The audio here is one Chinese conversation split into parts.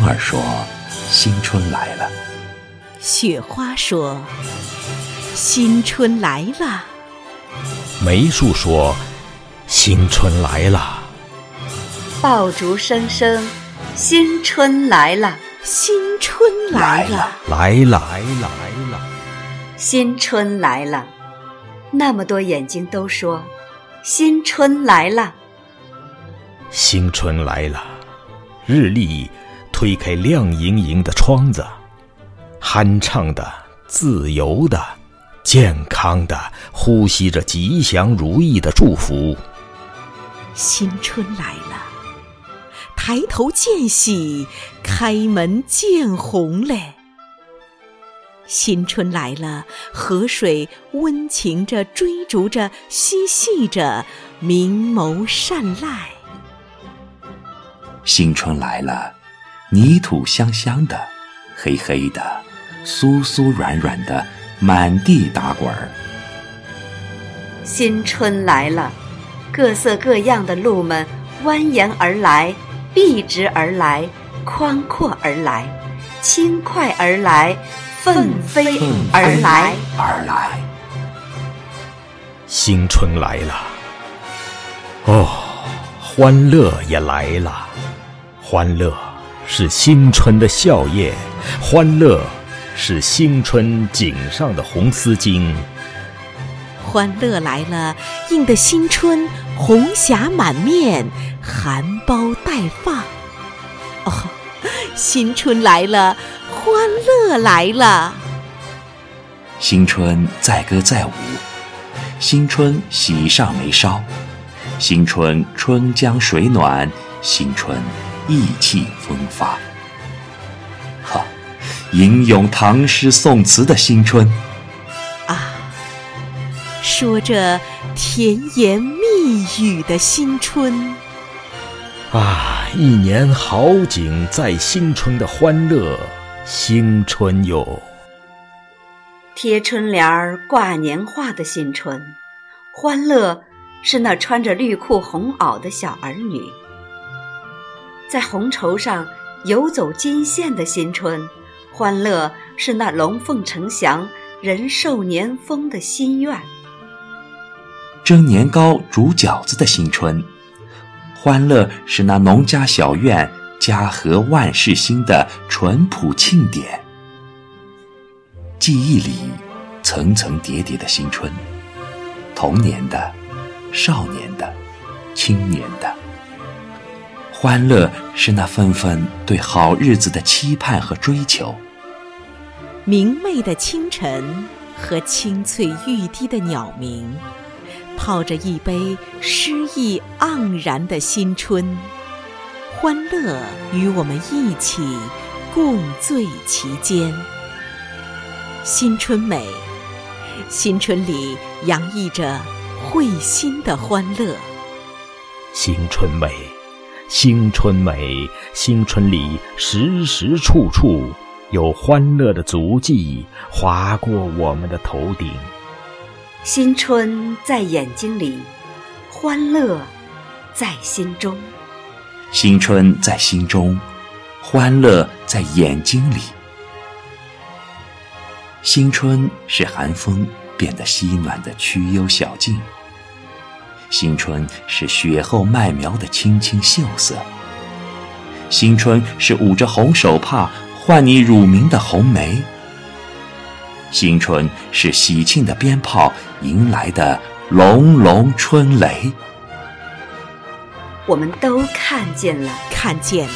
风儿说：“新春来了。”雪花说：“新春来了。”梅树说：“新春来了。”爆竹声声：“新春来了，新春来了，来了，来了，来了，新春来了。”那么多眼睛都说：“新春来了，新春来了。”日历推开亮莹莹的窗子，酣畅的、自由的、健康的呼吸着吉祥如意的祝福。新春来了，抬头见喜，开门见红嘞。新春来了，河水温情着追逐着嬉戏着，明眸善睐。新春来了，泥土香香的，黑黑的，酥酥软软的，满地打滚儿。新春来了，各色各样的路们蜿蜒而来，笔直而来，宽阔而来，轻快而来。奋飞而来，而来，新春来了，哦，欢乐也来了。欢乐是新春的笑靥，欢乐是新春颈上的红丝巾。欢乐来了，映得新春红霞满面，含苞待放。哦，新春来了。欢乐来了，新春载歌载舞，新春喜上眉梢，新春春江水暖，新春意气风发。哈，吟咏唐诗宋词的新春啊，说着甜言蜜语的新春啊，一年好景在新春的欢乐。新春哟，贴春联儿挂年画的新春，欢乐是那穿着绿裤红袄的小儿女，在红绸上游走金线的新春，欢乐是那龙凤呈祥、人寿年丰的心愿。蒸年糕、煮饺子的新春，欢乐是那农家小院。家和万事兴的淳朴庆典，记忆里层层叠叠的新春，童年的、少年的、青年的，欢乐是那份份对好日子的期盼和追求。明媚的清晨和清脆欲滴的鸟鸣，泡着一杯诗意盎然的新春。欢乐与我们一起共醉其间，新春美，新春里洋溢着会心的欢乐。新春美，新春美，新春里时时处处有欢乐的足迹划过我们的头顶。新春在眼睛里，欢乐在心中。新春在心中，欢乐在眼睛里。新春是寒风变得稀暖的曲幽小径，新春是雪后麦苗的青青秀色，新春是捂着红手帕唤你乳名的红梅，新春是喜庆的鞭炮迎来的隆隆春雷。我们都看见了，看见了，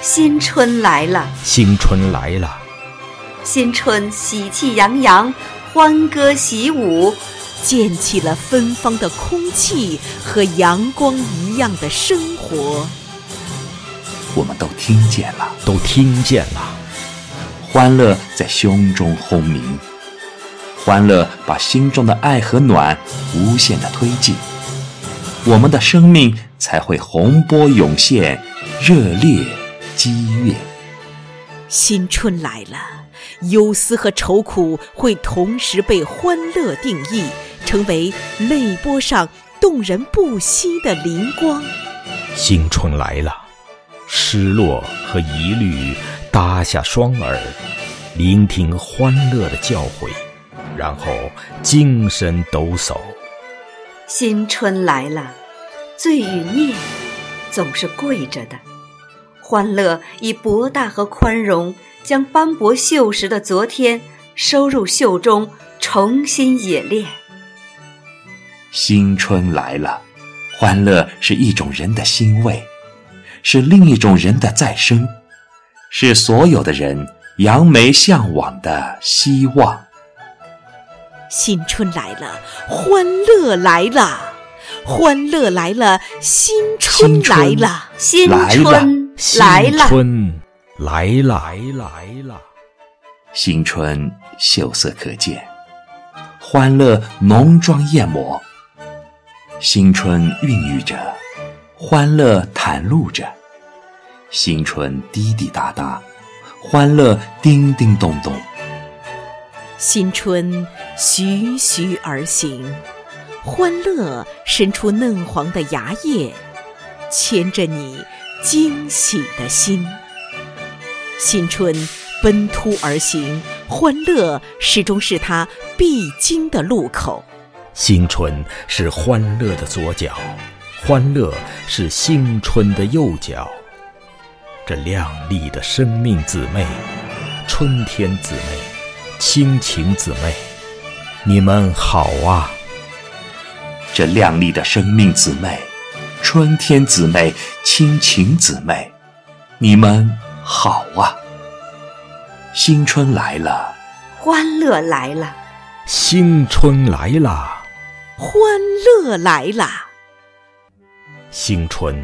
新春来了，新春来了，新春喜气洋洋，欢歌喜舞，溅起了芬芳的空气和阳光一样的生活。我们都听见了，都听见了，欢乐在胸中轰鸣，欢乐把心中的爱和暖无限的推进，我们的生命。才会洪波涌现，热烈激越。新春来了，忧思和愁苦会同时被欢乐定义，成为泪波上动人不息的灵光。新春来了，失落和疑虑搭下双耳，聆听欢乐的教诲，然后精神抖擞。新春来了，罪与孽总是跪着的。欢乐以博大和宽容，将斑驳锈蚀的昨天收入袖中，重新冶炼。新春来了，欢乐是一种人的欣慰，是另一种人的再生，是所有的人扬眉向往的希望。新春来了，欢乐来了，欢乐来了，新春来了，新来春来新了。春来了，来来了。新春秀色可见，欢乐浓妆艳抹。新春孕育着，欢乐袒露着。新春滴滴答答，欢乐叮叮咚咚。新春徐徐而行，欢乐伸出嫩黄的芽叶，牵着你惊喜的心。新春奔突而行，欢乐始终是它必经的路口。新春是欢乐的左脚，欢乐是新春的右脚。这亮丽的生命姊妹，春天姊妹，亲情姊妹，你们好啊！这亮丽的生命姊妹，春天姊妹，亲情姊妹，你们好啊！新春来了，欢乐来了，新春来了！欢乐来了！新春，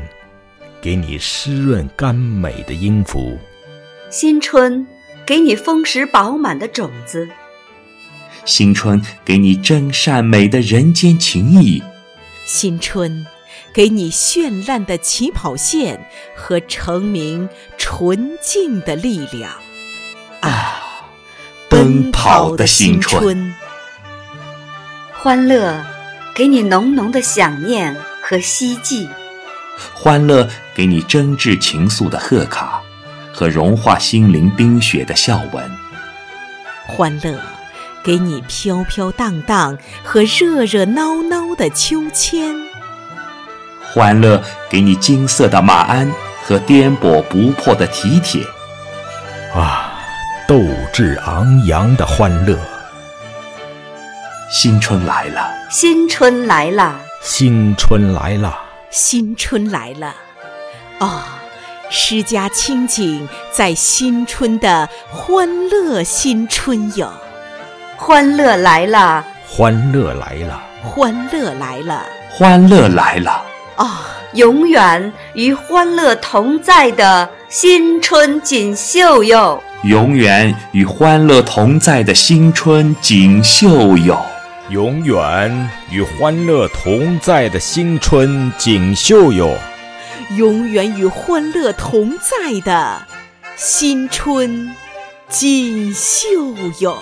给你湿润甘美的音符，新春给你丰实饱满的种子，新春给你真善美的人间情谊。新春，给你绚烂的起跑线和成名纯净的力量。啊，奔跑的新春，春，欢乐给你浓浓的想念和希冀，欢乐给你真挚情愫的贺卡和融化心灵冰雪的笑纹。欢乐，给你飘飘荡荡和热热闹闹的秋千。欢乐给你金色的马鞍和颠簸不破的蹄铁。啊，斗志昂扬的欢乐，新春来了，新春来了，新春来了！新春来了，哦，诗家清景在新春的欢乐新春哟，欢乐来了，欢乐来了！欢乐来了，欢乐来了，哦，永远与欢乐同在的新春锦绣哟。永远与欢乐同在的新春锦绣哟。永远与欢乐同在的新春锦绣哟！永远与欢乐同在的新春锦绣哟。